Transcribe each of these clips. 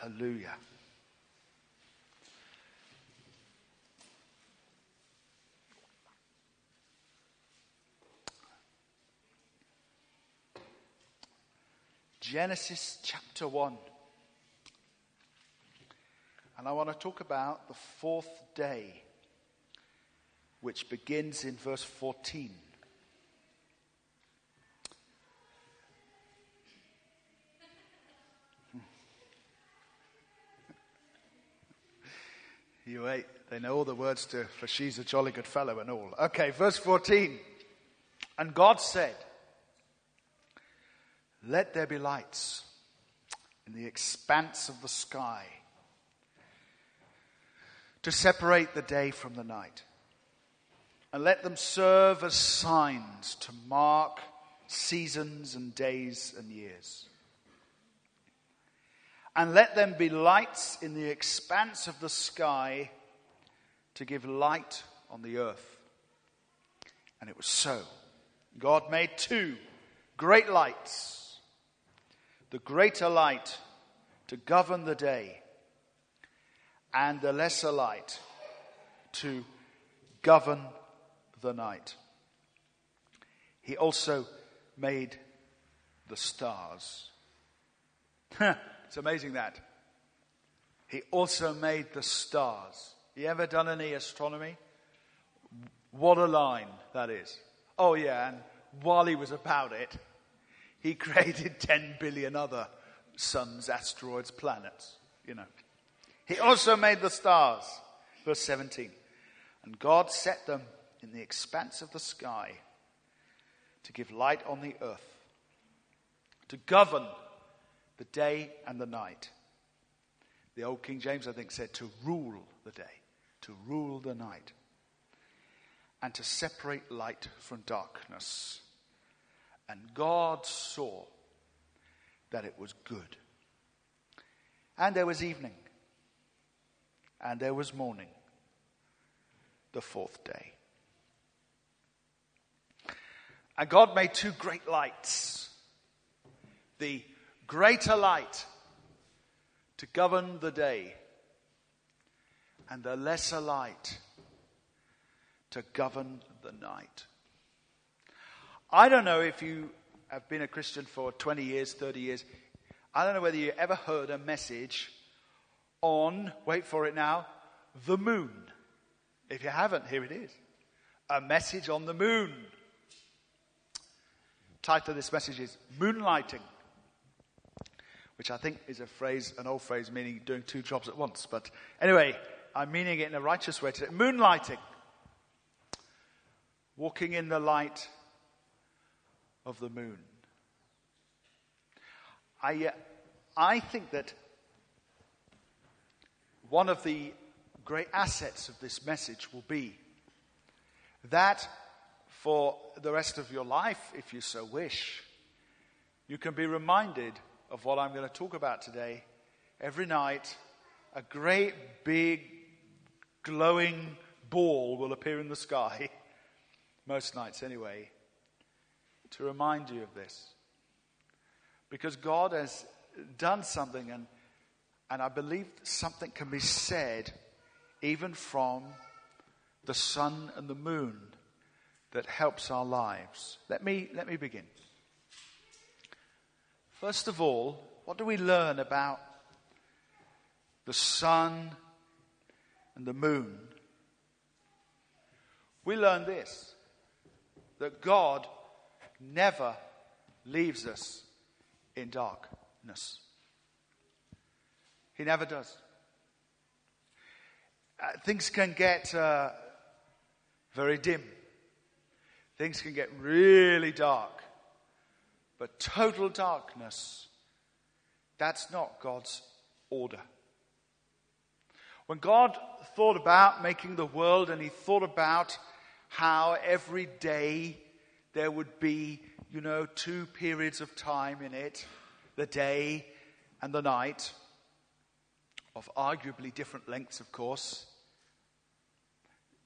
Hallelujah. Genesis chapter 1. And I want to talk about the fourth day, which begins in verse 14. You wait. They know all the words to, for she's a jolly good fellow and all. Okay, verse 14. And God said, Let there be lights in the expanse of the sky to separate the day from the night. And let them serve as signs to mark seasons and days and years. And let them be lights in the expanse of the sky to give light on the earth. And it was so. God made two great lights the greater light to govern the day, and the lesser light to govern the night. He also made the stars. it's amazing that. He also made the stars. You ever done any astronomy? What a line that is. Oh, yeah, and while he was about it, he created 10 billion other suns, asteroids, planets, you know. He also made the stars. Verse 17. And God set them in the expanse of the sky to give light on the earth, to govern the day and the night. The old King James, I think, said to rule the day, to rule the night, and to separate light from darkness. And God saw that it was good. And there was evening, and there was morning, the fourth day. And God made two great lights the greater light to govern the day, and the lesser light to govern the night. I don't know if you have been a Christian for 20 years, 30 years. I don't know whether you ever heard a message on, wait for it now, the moon. If you haven't, here it is. A message on the moon. Title of this message is Moonlighting, which I think is a phrase, an old phrase meaning doing two jobs at once. But anyway, I'm meaning it in a righteous way today. Moonlighting. Walking in the light of the moon. I, uh, I think that one of the great assets of this message will be that for the rest of your life, if you so wish, you can be reminded of what I'm going to talk about today. Every night, a great big glowing ball will appear in the sky, most nights anyway, to remind you of this. Because God has done something, and, and I believe something can be said even from the sun and the moon that helps our lives. Let me, let me begin. First of all, what do we learn about the sun and the moon? We learn this that God never leaves us in darkness. He never does. Uh, things can get uh, very dim. Things can get really dark. But total darkness, that's not God's order. When God thought about making the world and he thought about how every day there would be, you know, two periods of time in it the day and the night, of arguably different lengths, of course.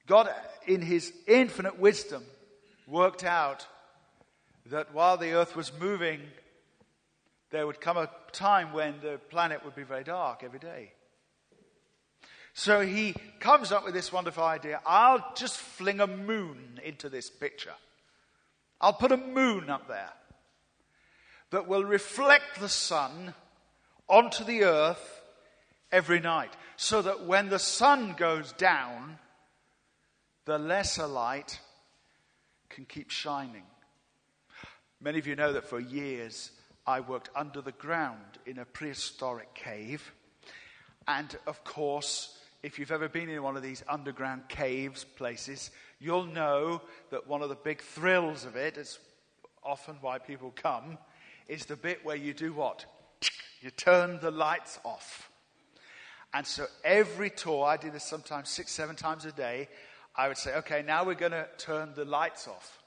God, in his infinite wisdom, worked out that while the earth was moving, there would come a time when the planet would be very dark every day. So he comes up with this wonderful idea I'll just fling a moon into this picture. I'll put a moon up there that will reflect the sun onto the earth every night. So that when the sun goes down, the lesser light can keep shining. Many of you know that for years I worked under the ground in a prehistoric cave. And of course, if you've ever been in one of these underground caves places, you'll know that one of the big thrills of it, it is often why people come is the bit where you do what? You turn the lights off. And so every tour, I do this sometimes six, seven times a day, I would say, okay, now we're going to turn the lights off.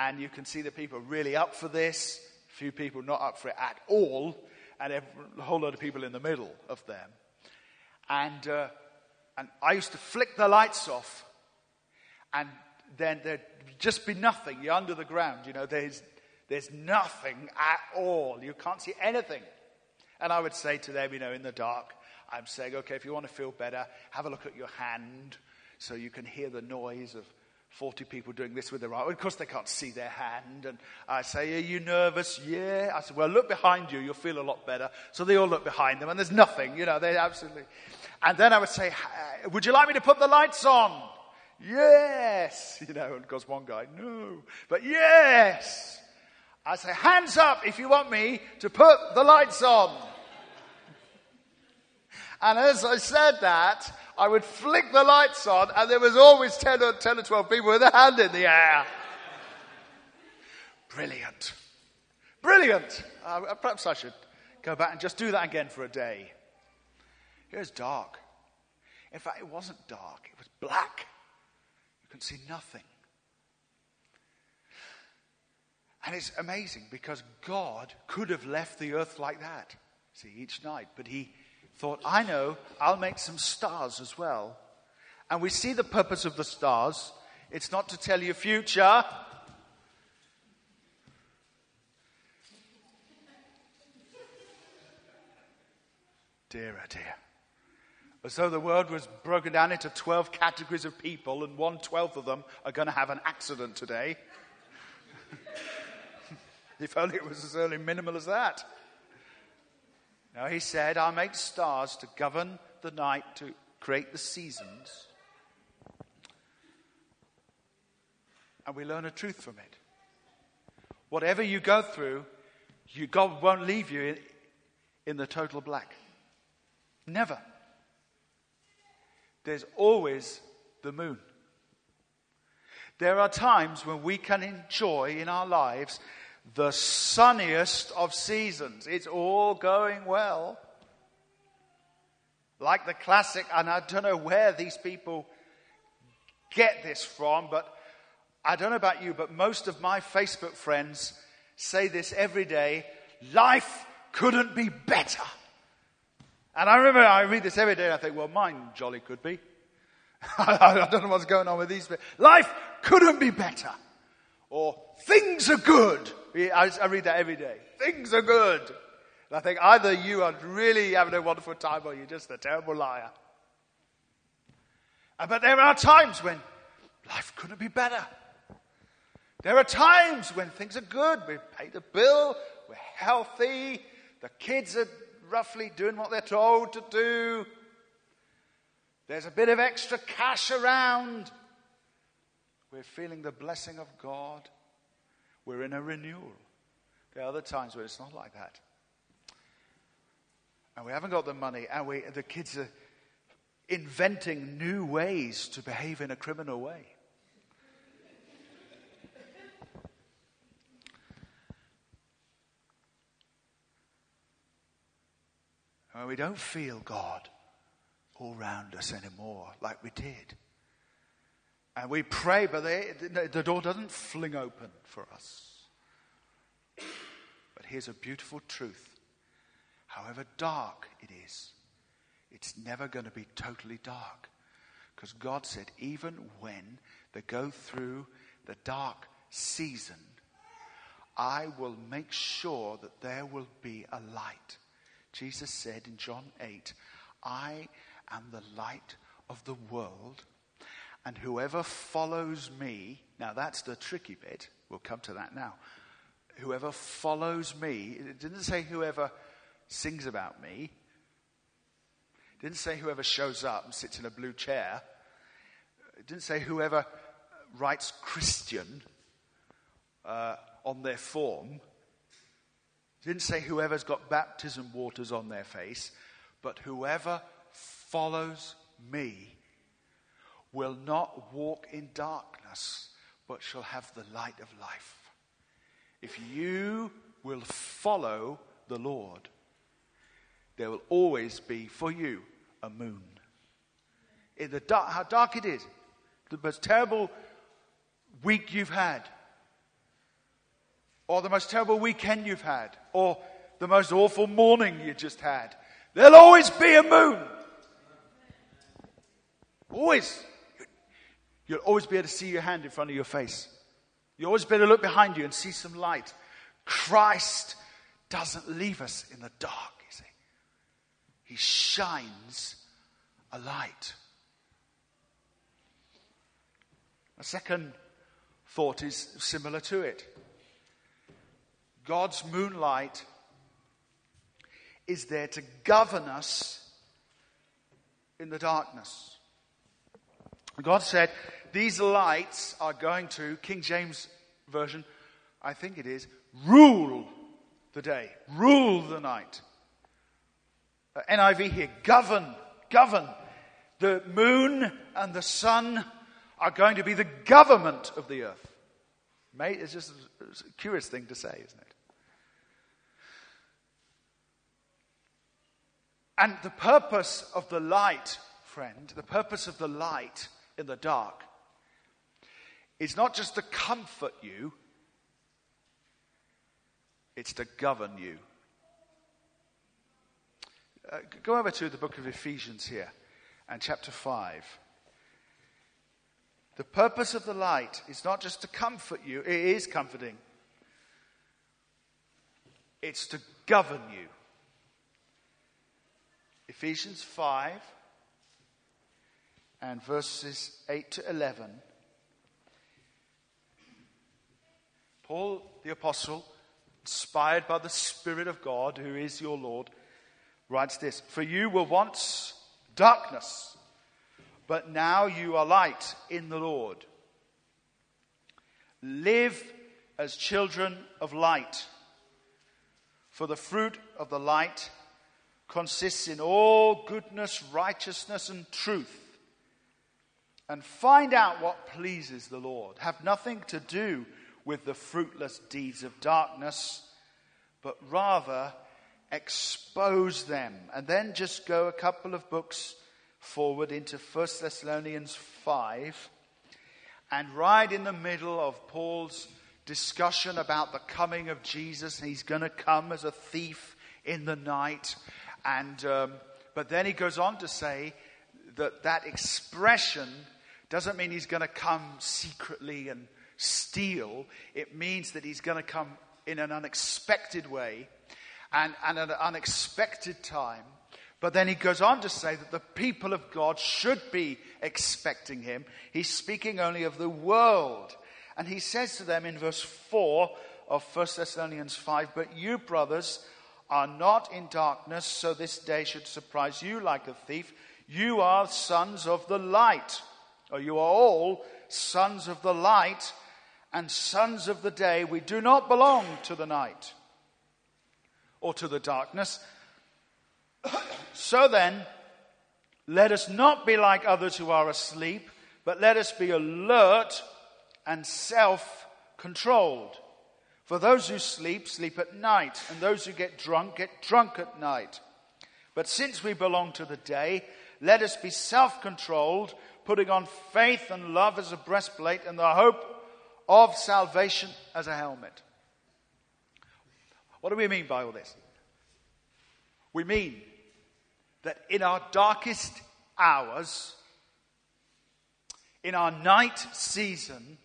And you can see that people are really up for this, a few people not up for it at all, and a whole lot of people in the middle of them. And, uh, and I used to flick the lights off, and then there'd just be nothing. You're under the ground, you know, there's, there's nothing at all. You can't see anything. And I would say to them, you know, in the dark, I'm saying, okay, if you want to feel better, have a look at your hand so you can hear the noise of 40 people doing this with their right. Of course, they can't see their hand. And I say, Are you nervous? Yeah. I said, Well, look behind you. You'll feel a lot better. So they all look behind them, and there's nothing. You know, they absolutely. And then I would say, Would you like me to put the lights on? Yes. You know, and of course, one guy, No. But yes. I say, Hands up if you want me to put the lights on. And as I said that, I would flick the lights on, and there was always 10 or, 10 or 12 people with a hand in the air. Brilliant. Brilliant. Uh, perhaps I should go back and just do that again for a day. It was dark. In fact, it wasn't dark, it was black. You could see nothing. And it's amazing because God could have left the earth like that, see, each night, but He thought, I know, I'll make some stars as well. And we see the purpose of the stars. It's not to tell you future. Dear, oh dear. As though the world was broken down into 12 categories of people, and one twelfth of them are going to have an accident today. if only it was as early minimal as that. Now he said, I'll make stars to govern the night, to create the seasons. And we learn a truth from it. Whatever you go through, you, God won't leave you in, in the total black. Never. There's always the moon. There are times when we can enjoy in our lives the sunniest of seasons. It's all going well. Like the classic, and I don't know where these people get this from, but I don't know about you, but most of my Facebook friends say this every day life couldn't be better. And I remember I read this every day and I think, well, mine jolly could be. I don't know what's going on with these. But life couldn't be better. Or things are good. I, I read that every day. Things are good. And I think either you are really having a wonderful time or you're just a terrible liar. Uh, but there are times when life couldn't be better. There are times when things are good. We pay the bill. We're healthy. The kids are roughly doing what they're told to do. There's a bit of extra cash around. We're feeling the blessing of God. We're in a renewal. There are other times where it's not like that. And we haven't got the money, and we, the kids are inventing new ways to behave in a criminal way. And we don't feel God all around us anymore like we did. And we pray, but they, the door doesn't fling open for us. But here's a beautiful truth. However dark it is, it's never going to be totally dark. Because God said, even when they go through the dark season, I will make sure that there will be a light. Jesus said in John 8, I am the light of the world, and whoever follows me, now that's the tricky bit, we'll come to that now. Whoever follows me, it didn't say whoever sings about me, it didn't say whoever shows up and sits in a blue chair, it didn't say whoever writes Christian uh, on their form. It didn't say whoever's got baptism waters on their face, but whoever follows me will not walk in darkness, but shall have the light of life. If you will follow the Lord, there will always be for you a moon. In the dark, how dark it is, the most terrible week you've had, or the most terrible weekend you've had, or the most awful morning you just had, there'll always be a moon. Always. You'll always be able to see your hand in front of your face. You'll always be able to look behind you and see some light. Christ doesn't leave us in the dark, you see. He shines a light. A second thought is similar to it. God's moonlight is there to govern us in the darkness. God said, These lights are going to, King James Version, I think it is, rule the day, rule the night. Uh, NIV here, govern, govern. The moon and the sun are going to be the government of the earth. It's just a curious thing to say, isn't it? And the purpose of the light, friend, the purpose of the light in the dark is not just to comfort you, it's to govern you. Uh, go over to the book of Ephesians here and chapter 5. The purpose of the light is not just to comfort you, it is comforting, it's to govern you. Ephesians 5 and verses 8 to 11. Paul the Apostle, inspired by the Spirit of God, who is your Lord, writes this For you were once darkness, but now you are light in the Lord. Live as children of light, for the fruit of the light consists in all goodness, righteousness, and truth. And find out what pleases the Lord. Have nothing to do with the fruitless deeds of darkness, but rather expose them. And then just go a couple of books forward into 1 Thessalonians 5 and right in the middle of Paul's discussion about the coming of Jesus. He's going to come as a thief in the night. And, um, but then he goes on to say that that expression doesn't mean he's going to come secretly and steal. It means that he's going to come in an unexpected way and, and at an unexpected time. But then he goes on to say that the people of God should be expecting him. He's speaking only of the world. And he says to them in verse 4 of 1 Thessalonians 5 But you, brothers, are not in darkness, so this day should surprise you like a thief. You are sons of the light, or you are all sons of the light and sons of the day. We do not belong to the night or to the darkness. so then, let us not be like others who are asleep, but let us be alert and self controlled. For those who sleep, sleep at night, and those who get drunk, get drunk at night. But since we belong to the day, let us be self controlled, putting on faith and love as a breastplate, and the hope of salvation as a helmet. What do we mean by all this? We mean that in our darkest hours, in our night season,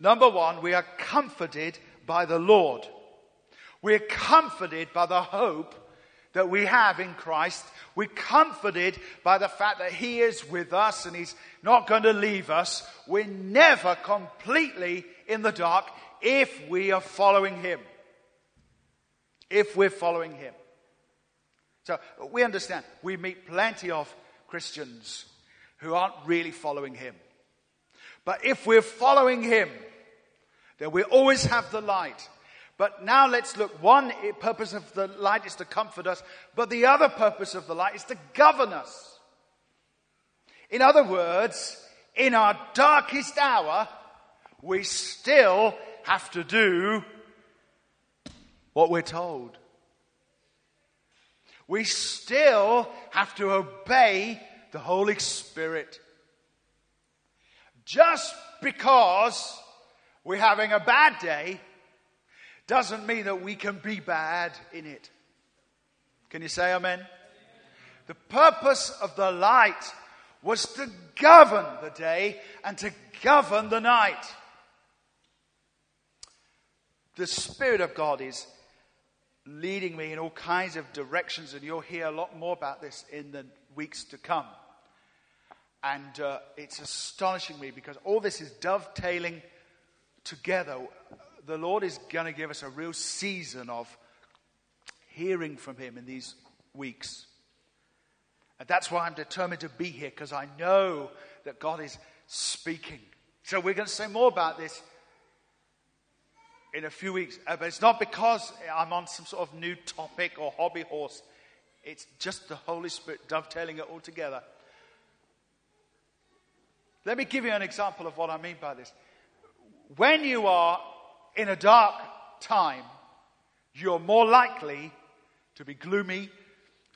Number one, we are comforted by the Lord. We're comforted by the hope that we have in Christ. We're comforted by the fact that He is with us and He's not going to leave us. We're never completely in the dark if we are following Him. If we're following Him. So we understand we meet plenty of Christians who aren't really following Him. But if we're following Him, then we always have the light. But now let's look. One purpose of the light is to comfort us, but the other purpose of the light is to govern us. In other words, in our darkest hour, we still have to do what we're told. We still have to obey the Holy Spirit. Just because we're having a bad day doesn't mean that we can be bad in it. Can you say amen? The purpose of the light was to govern the day and to govern the night. The Spirit of God is leading me in all kinds of directions, and you'll hear a lot more about this in the weeks to come. And uh, it's astonishing me because all this is dovetailing together the Lord is going to give us a real season of hearing from Him in these weeks. And that's why I'm determined to be here, because I know that God is speaking. So we're going to say more about this in a few weeks. Uh, but it's not because I'm on some sort of new topic or hobby horse. It's just the Holy Spirit dovetailing it all together. Let me give you an example of what I mean by this. When you are in a dark time, you're more likely to be gloomy,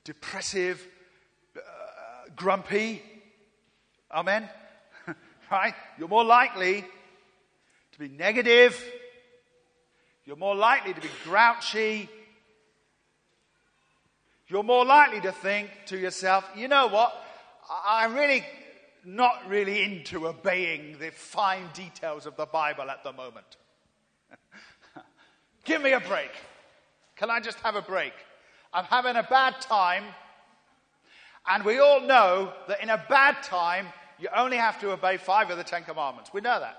depressive, uh, grumpy. Amen? right? You're more likely to be negative. You're more likely to be grouchy. You're more likely to think to yourself, you know what? I'm really not really into obeying the fine details of the Bible at the moment. Give me a break. Can I just have a break? I'm having a bad time. And we all know that in a bad time, you only have to obey five of the Ten Commandments. We know that.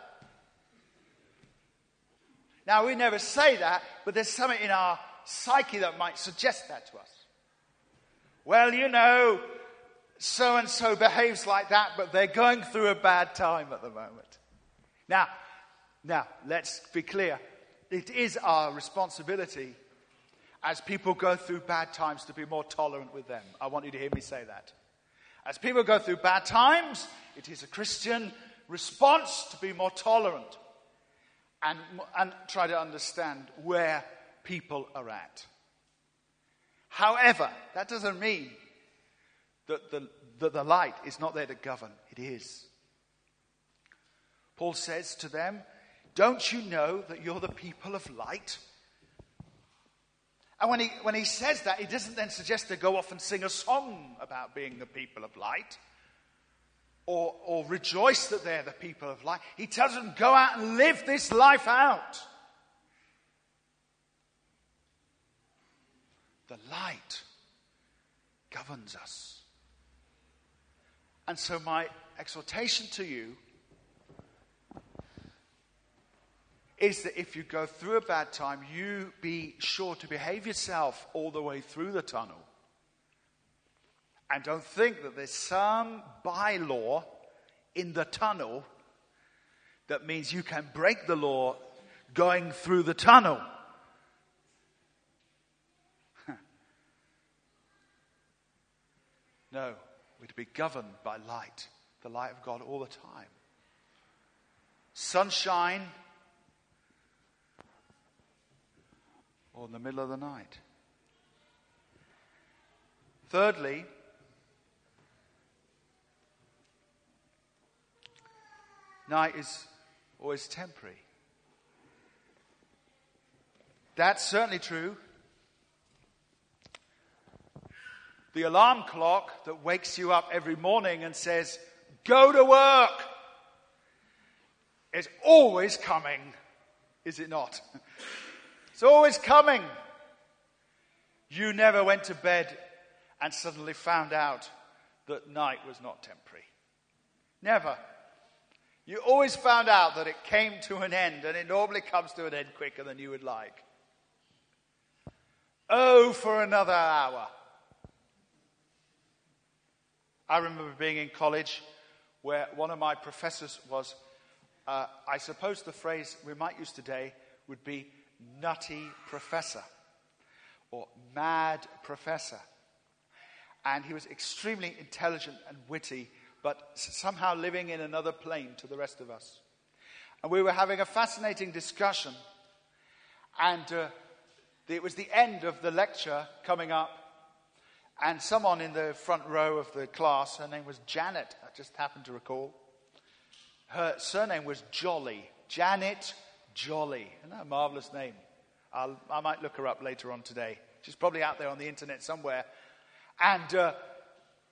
Now, we never say that, but there's something in our psyche that might suggest that to us. Well, you know, so and so behaves like that, but they're going through a bad time at the moment. Now, now, let's be clear. It is our responsibility as people go through bad times to be more tolerant with them. I want you to hear me say that. As people go through bad times, it is a Christian response to be more tolerant and, and try to understand where people are at. However, that doesn't mean that the, that the light is not there to govern. It is. Paul says to them, don't you know that you're the people of light? And when he, when he says that, he doesn't then suggest they go off and sing a song about being the people of light or, or rejoice that they're the people of light. He tells them, go out and live this life out. The light governs us. And so, my exhortation to you is that if you go through a bad time, you be sure to behave yourself all the way through the tunnel. And don't think that there's some bylaw in the tunnel that means you can break the law going through the tunnel. no, we're to be governed by light, the light of God all the time. Sunshine or in the middle of the night. Thirdly, night is always temporary. That's certainly true. The alarm clock that wakes you up every morning and says, Go to work. is always coming, is it not? It's always coming. You never went to bed and suddenly found out that night was not temporary. Never. You always found out that it came to an end, and it normally comes to an end quicker than you would like. Oh, for another hour. I remember being in college where one of my professors was, uh, I suppose the phrase we might use today would be nutty professor or mad professor. And he was extremely intelligent and witty, but somehow living in another plane to the rest of us. And we were having a fascinating discussion, and uh, it was the end of the lecture coming up, and someone in the front row of the class, her name was Janet, I just happened to recall. Her surname was Jolly. Janet Jolly. Isn't that a marvelous name? I'll, i might look her up later on today. She's probably out there on the internet somewhere. And uh,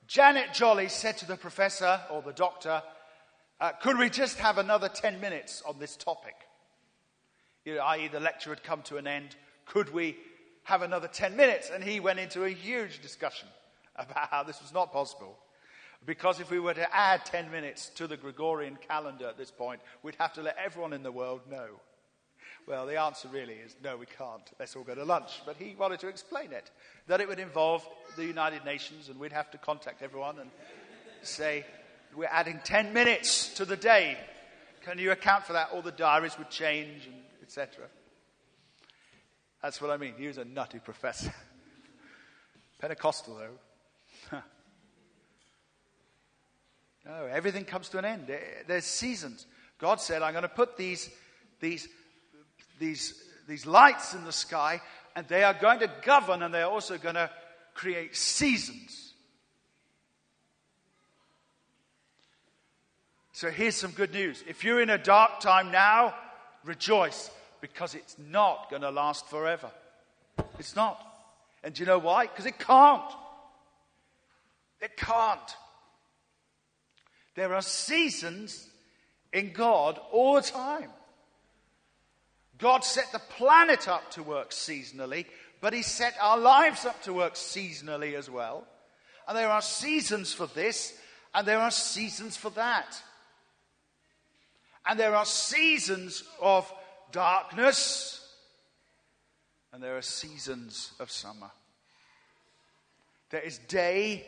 Janet Jolly said to the professor or the doctor, uh, Could we just have another 10 minutes on this topic? You know, i.e., the lecture had come to an end. Could we have another 10 minutes? And he went into a huge discussion about how this was not possible. Because if we were to add 10 minutes to the Gregorian calendar at this point, we'd have to let everyone in the world know. Well, the answer really is no, we can't. Let's all go to lunch. But he wanted to explain it that it would involve the United Nations, and we'd have to contact everyone and say, We're adding 10 minutes to the day. Can you account for that? All the diaries would change, and etc. That's what I mean. He was a nutty professor. Pentecostal, though. no, everything comes to an end. There's seasons. God said, I'm going to put these, these these, these lights in the sky, and they are going to govern and they're also going to create seasons. So here's some good news. If you're in a dark time now, rejoice because it's not going to last forever. It's not. And do you know why? Because it can't. It can't. There are seasons in God all the time. God set the planet up to work seasonally, but He set our lives up to work seasonally as well. And there are seasons for this, and there are seasons for that. And there are seasons of darkness, and there are seasons of summer. There is day,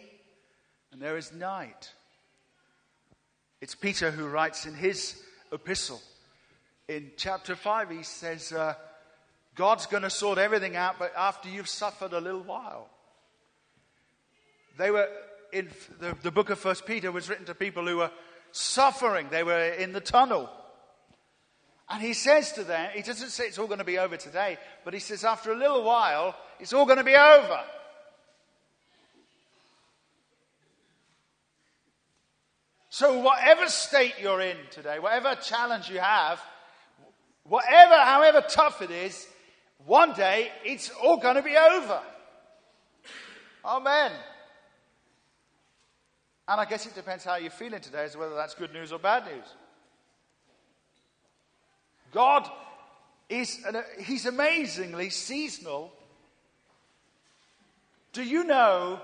and there is night. It's Peter who writes in his epistle in chapter 5, he says, uh, God's going to sort everything out, but after you've suffered a little while. They were in the, the book of First Peter was written to people who were suffering. They were in the tunnel. And he says to them, he doesn't say it's all going to be over today, but he says after a little while, it's all going to be over. So, whatever state you're in today, whatever challenge you have, Whatever, however tough it is, one day it's all going to be over. Amen. And I guess it depends how you're feeling today as to whether that's good news or bad news. God is, an, he's amazingly seasonal. Do you know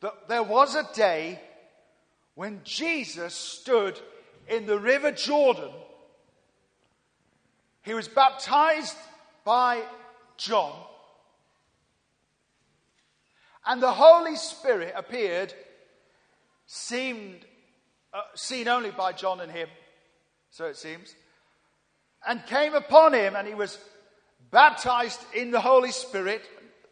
that there was a day when Jesus stood in the river Jordan he was baptized by John. And the Holy Spirit appeared, seemed uh, seen only by John and him, so it seems, and came upon him, and he was baptized in the Holy Spirit.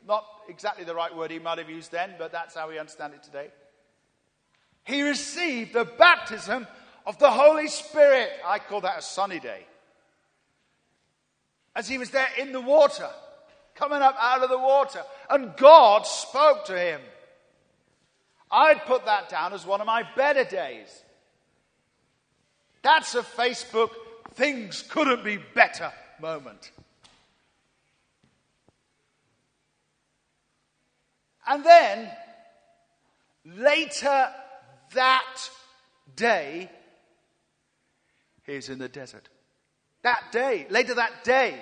Not exactly the right word he might have used then, but that's how we understand it today. He received the baptism of the Holy Spirit. I call that a sunny day as he was there in the water, coming up out of the water. And God spoke to him. I'd put that down as one of my better days. That's a Facebook things couldn't be better moment. And then, later that day, He's in the desert. That day, later that day,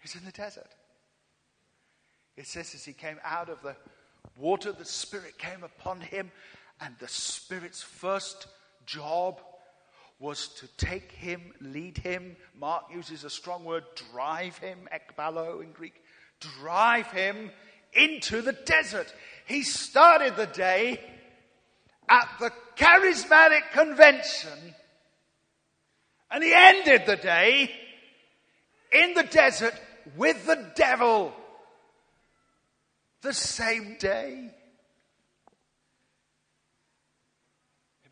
he's in the desert. It says as he came out of the water, the Spirit came upon him, and the Spirit's first job was to take him, lead him. Mark uses a strong word, drive him, ekbalo in Greek, drive him into the desert. He started the day at the charismatic convention and he ended the day in the desert with the devil the same day.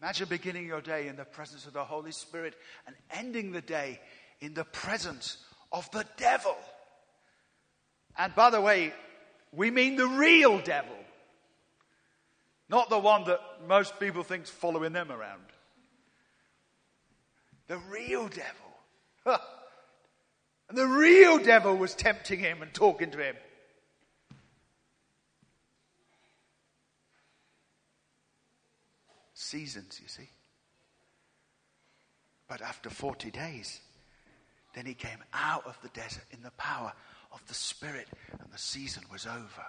Imagine beginning your day in the presence of the Holy Spirit and ending the day in the presence of the devil. And by the way, we mean the real devil, not the one that most people think's following them around. The real devil. And the real devil was tempting him and talking to him. Seasons, you see. But after 40 days, then he came out of the desert in the power of the Spirit, and the season was over.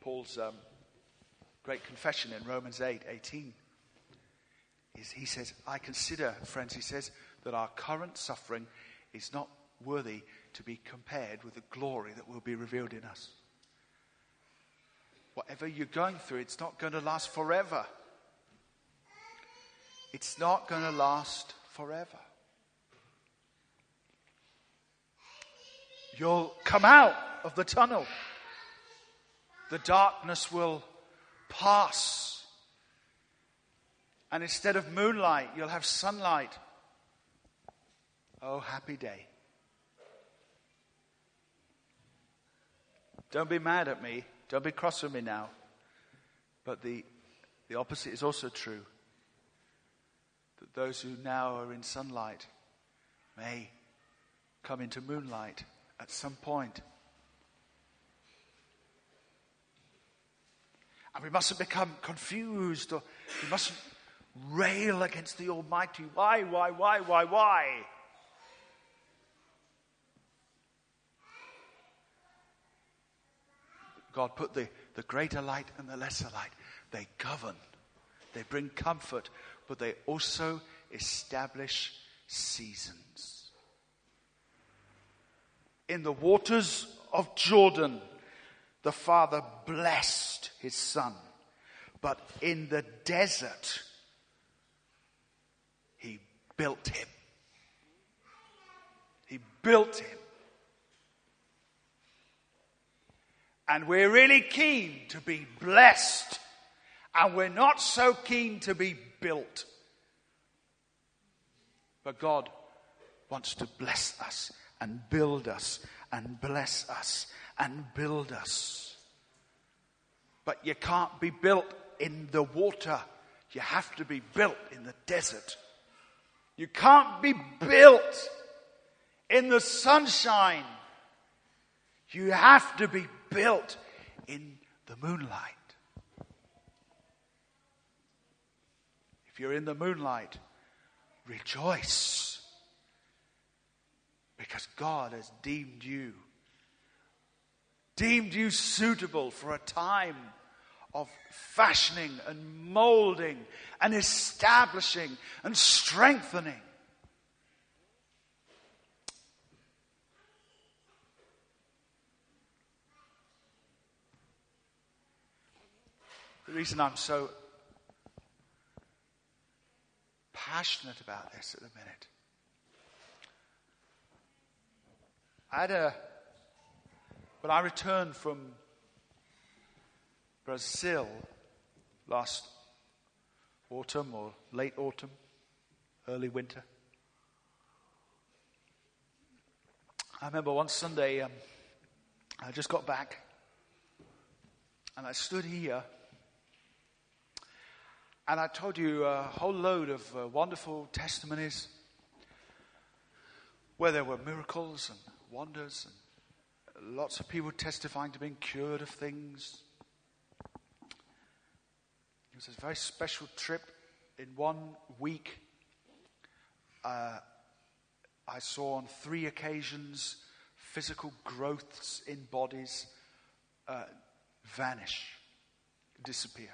Paul's um, great confession in Romans 8 18. He says, I consider, friends, he says, that our current suffering is not worthy to be compared with the glory that will be revealed in us. Whatever you're going through, it's not going to last forever. It's not going to last forever. You'll come out of the tunnel. The darkness will pass. And instead of moonlight, you'll have sunlight. Oh, happy day. Don't be mad at me. Don't be cross with me now. But the, the opposite is also true. That those who now are in sunlight may come into moonlight at some point. And we mustn't become confused or we mustn't rail against the Almighty. Why, why, why, why, why? God put the, the greater light and the lesser light. They govern, they bring comfort, but they also establish seasons. In the waters of Jordan, the Father blessed his Son. But in the desert, he built him. He built him. And we're really keen to be blessed, and we're not so keen to be built. But God wants to bless us and build us and bless us and build us. But you can't be built in the water. You have to be built in the desert. You can't be built in the sunshine. You have to be built in the moonlight. If you're in the moonlight, rejoice because God has deemed you deemed you suitable for a time of fashioning and molding and establishing and strengthening. The reason I'm so passionate about this at the minute, I had a when I returned from Brazil last autumn or late autumn, early winter, I remember one Sunday um, I just got back and I stood here and I told you a whole load of uh, wonderful testimonies where there were miracles and wonders and lots of people testifying to being cured of things. It was a very special trip. In one week, uh, I saw on three occasions physical growths in bodies uh, vanish, disappear.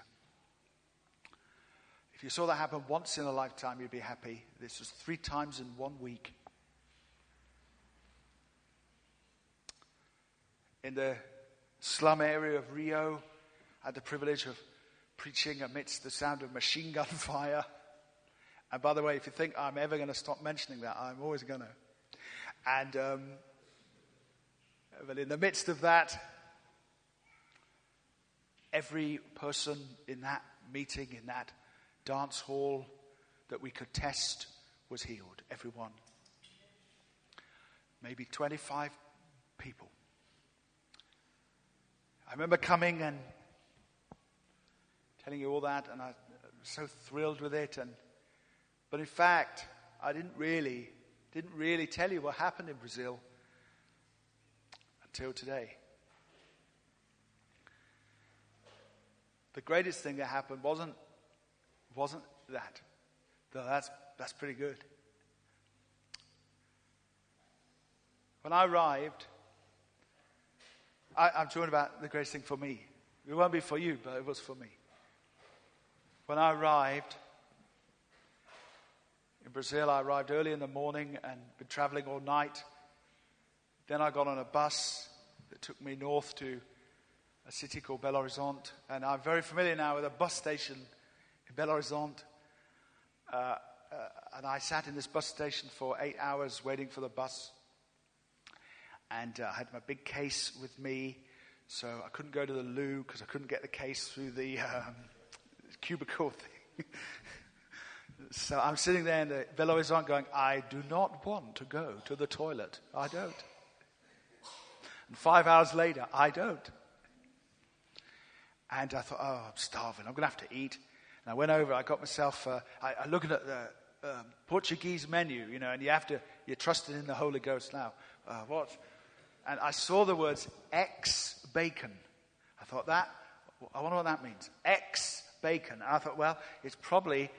If you saw that happen once in a lifetime, you'd be happy. This was three times in one week. In the slum area of Rio, I had the privilege of preaching amidst the sound of machine gun fire. And by the way, if you think I'm ever going to stop mentioning that, I'm always going to. And, um, but in the midst of that, every person in that meeting, in that dance hall that we could test was healed. Everyone. Maybe 25 people. I remember coming and telling you all that, and I was so thrilled with it. And, but in fact, I didn't really, didn't really tell you what happened in Brazil until today. The greatest thing that happened wasn't, wasn't that. Though that's, that's pretty good. When I arrived, I, I'm talking about the greatest thing for me. It won't be for you, but it was for me. When I arrived in Brazil, I arrived early in the morning and been traveling all night. Then I got on a bus that took me north to a city called Belo Horizonte. And I'm very familiar now with a bus station in Belo Horizonte. Uh, uh, and I sat in this bus station for eight hours waiting for the bus. And uh, I had my big case with me, so I couldn't go to the loo because I couldn't get the case through the um, cubicle thing. so I'm sitting there in the Horizonte going, I do not want to go to the toilet. I don't. And five hours later, I don't. And I thought, oh, I'm starving. I'm going to have to eat. And I went over, I got myself, uh, I, I looked at the um, Portuguese menu, you know, and you have to, you're trusting in the Holy Ghost now. Uh, what? And I saw the words ex bacon. I thought, that, I wonder what that means. Ex bacon. And I thought, well, it's probably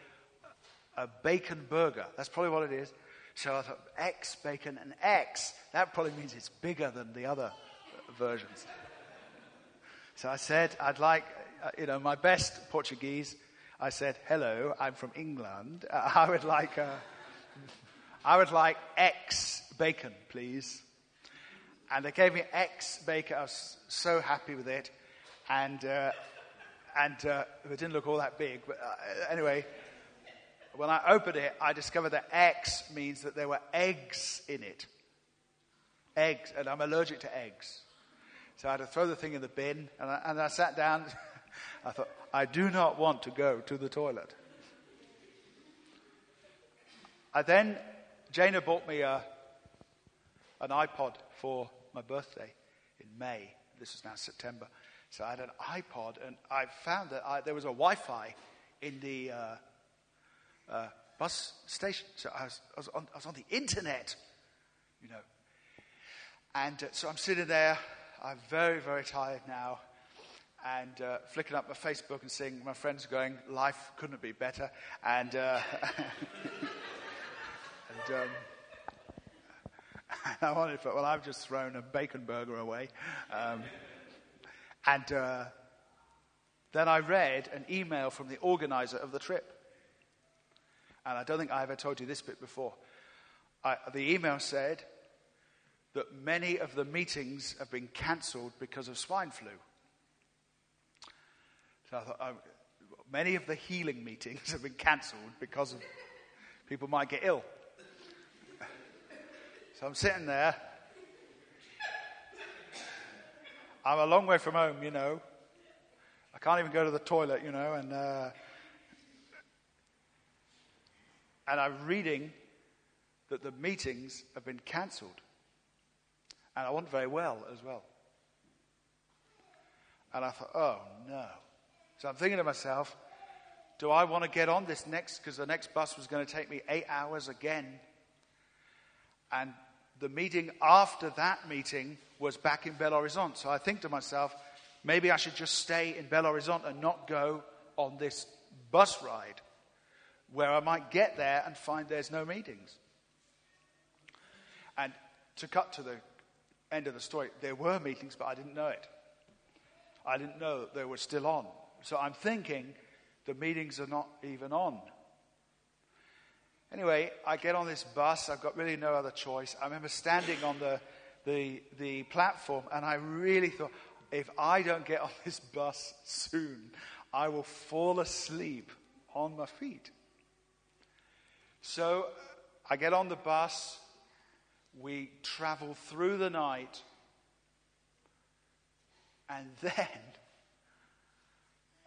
a bacon burger. That's probably what it is. So I thought, ex bacon and X, that probably means it's bigger than the other versions. So I said, I'd like, uh, you know, my best Portuguese. I said, hello, I'm from England. Uh, I would like, I would like X bacon, please. And they gave me X bacon. I was so happy with it. And, uh, and uh, it didn't look all that big. But uh, anyway, when I opened it, I discovered that X means that there were eggs in it. Eggs. And I'm allergic to eggs. So I had to throw the thing in the bin, and I, and I sat down. I thought, I do not want to go to the toilet. I then, Jana bought me a, an iPod for my birthday in May. This is now September. So I had an iPod, and I found that I, there was a Wi Fi in the uh, uh, bus station. So I was, I, was on, I was, on, the internet, you know. And uh, so I'm sitting there I'm very, very tired now. And uh, flicking up my Facebook and seeing my friends going, life couldn't be better. And, uh, and um, I wanted to, well, I've just thrown a bacon burger away. Um, and uh, then I read an email from the organizer of the trip. And I don't think I ever told you this bit before. I, the email said, that many of the meetings have been cancelled because of swine flu. So I thought, oh, many of the healing meetings have been cancelled because of people might get ill. So I'm sitting there. I'm a long way from home, you know. I can't even go to the toilet, you know, and uh, and I'm reading that the meetings have been cancelled. And I wasn't very well as well. And I thought, oh no. So I'm thinking to myself, do I want to get on this next? Because the next bus was going to take me eight hours again. And the meeting after that meeting was back in Belo Horizonte. So I think to myself, maybe I should just stay in Belo Horizonte and not go on this bus ride where I might get there and find there's no meetings. And to cut to the end of the story, there were meetings, but I didn't know it. I didn't know that they were still on. So I'm thinking the meetings are not even on. Anyway, I get on this bus. I've got really no other choice. I remember standing on the, the, the platform, and I really thought, if I don't get on this bus soon, I will fall asleep on my feet. So I get on the bus. We travel through the night. And then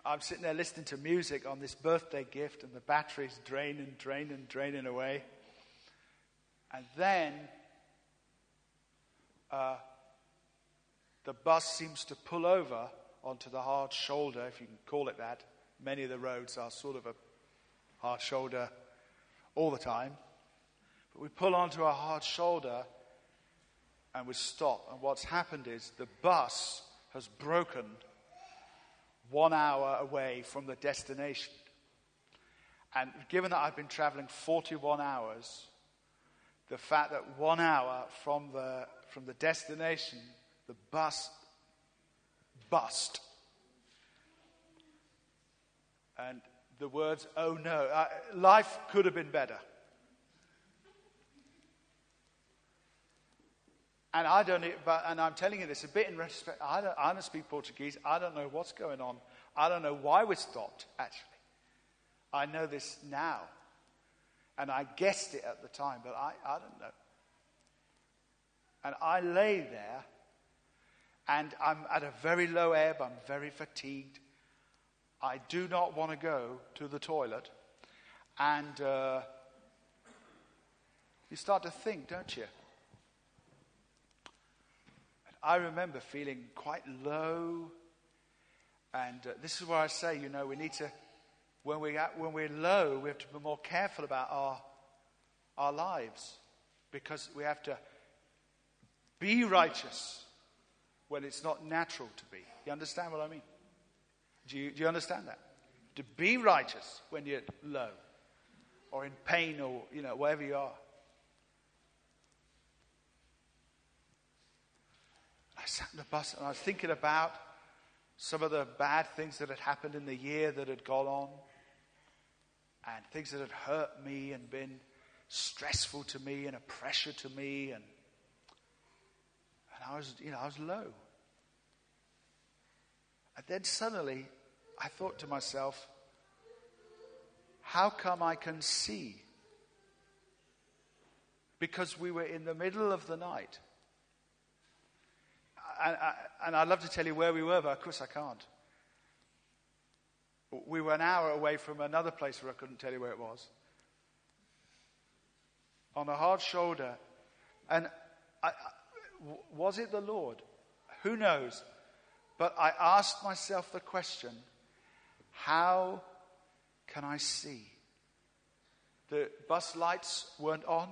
I'm sitting there listening to music on this birthday gift, and the battery's draining, draining, draining away. And then uh, the bus seems to pull over onto the hard shoulder, if you can call it that. Many of the roads are sort of a hard shoulder all the time. But we pull onto a hard shoulder and we stop. And what's happened is the bus has broken one hour away from the destination. And given that I've been traveling 41 hours, the fact that one hour from the, from the destination, the bus bust. And the words, oh no, uh, life could have been better. And I don't, but, and I'm telling you this a bit in respect. I don't, I don't speak Portuguese. I don't know what's going on. I don't know why we stopped, actually. I know this now. And I guessed it at the time, but I, I don't know. And I lay there, and I'm at a very low ebb. I'm very fatigued. I do not want to go to the toilet. And uh, you start to think, don't you? I remember feeling quite low. And uh, this is where I say, you know, we need to, when, we, when we're low, we have to be more careful about our, our lives because we have to be righteous when it's not natural to be. You understand what I mean? Do you, do you understand that? To be righteous when you're low or in pain or, you know, wherever you are. I sat in the bus and I was thinking about some of the bad things that had happened in the year that had gone on and things that had hurt me and been stressful to me and a pressure to me and and I was you know I was low. And then suddenly I thought to myself, how come I can see? Because we were in the middle of the night and, I'd love to tell you where we were, but of course I can't. We were an hour away from another place where I couldn't tell you where it was. On a hard shoulder. And I, was it the Lord? Who knows? But I asked myself the question how can I see? The bus lights weren't on,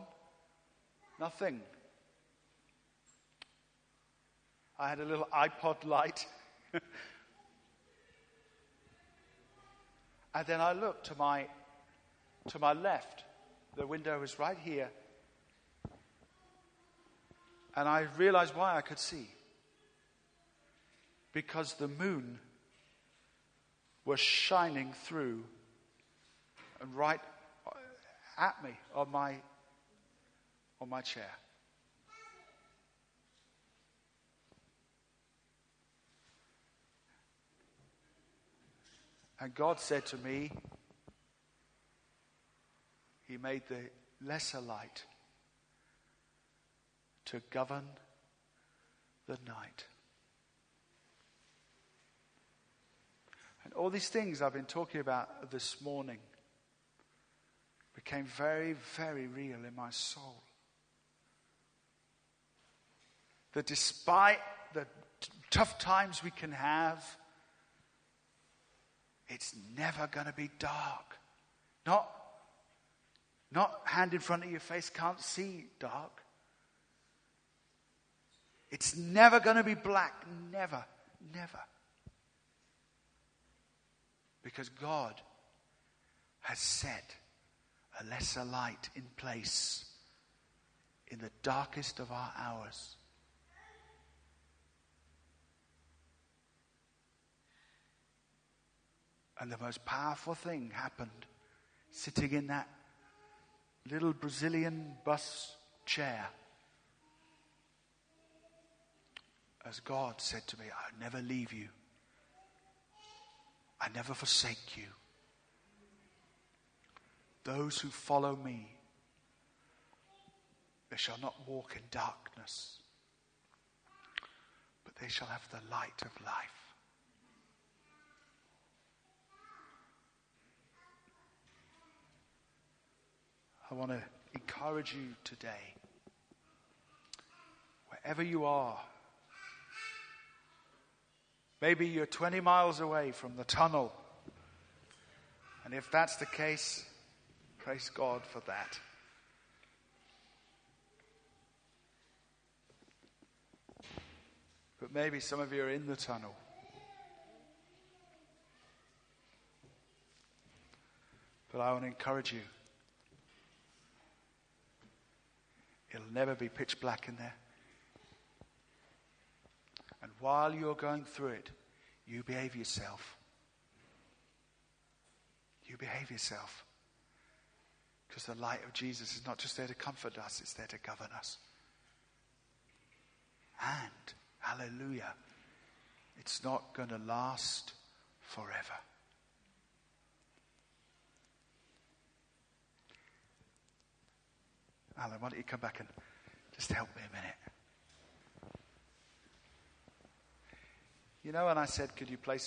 nothing. I had a little iPod light. and then I looked to my, to my left. The window was right here. And I realized why I could see. Because the moon was shining through and right at me on my, on my chair. And God said to me, He made the lesser light to govern the night. And all these things I've been talking about this morning became very, very real in my soul. That despite the t- tough times we can have, it's never going to be dark. Not, not hand in front of your face, can't see dark. It's never going to be black. Never, never. Because God has set a lesser light in place in the darkest of our hours. And the most powerful thing happened sitting in that little Brazilian bus chair. As God said to me, I'll never leave you. I never forsake you. Those who follow me, they shall not walk in darkness, but they shall have the light of life. I want to encourage you today, wherever you are. Maybe you're 20 miles away from the tunnel. And if that's the case, praise God for that. But maybe some of you are in the tunnel. But I want to encourage you. It'll never be pitch black in there. And while you're going through it, you behave yourself. You behave yourself. Because the light of Jesus is not just there to comfort us, it's there to govern us. And, hallelujah, it's not going to last forever. Alan, why don't you come back and just help me a minute? You know, and I said, could you play some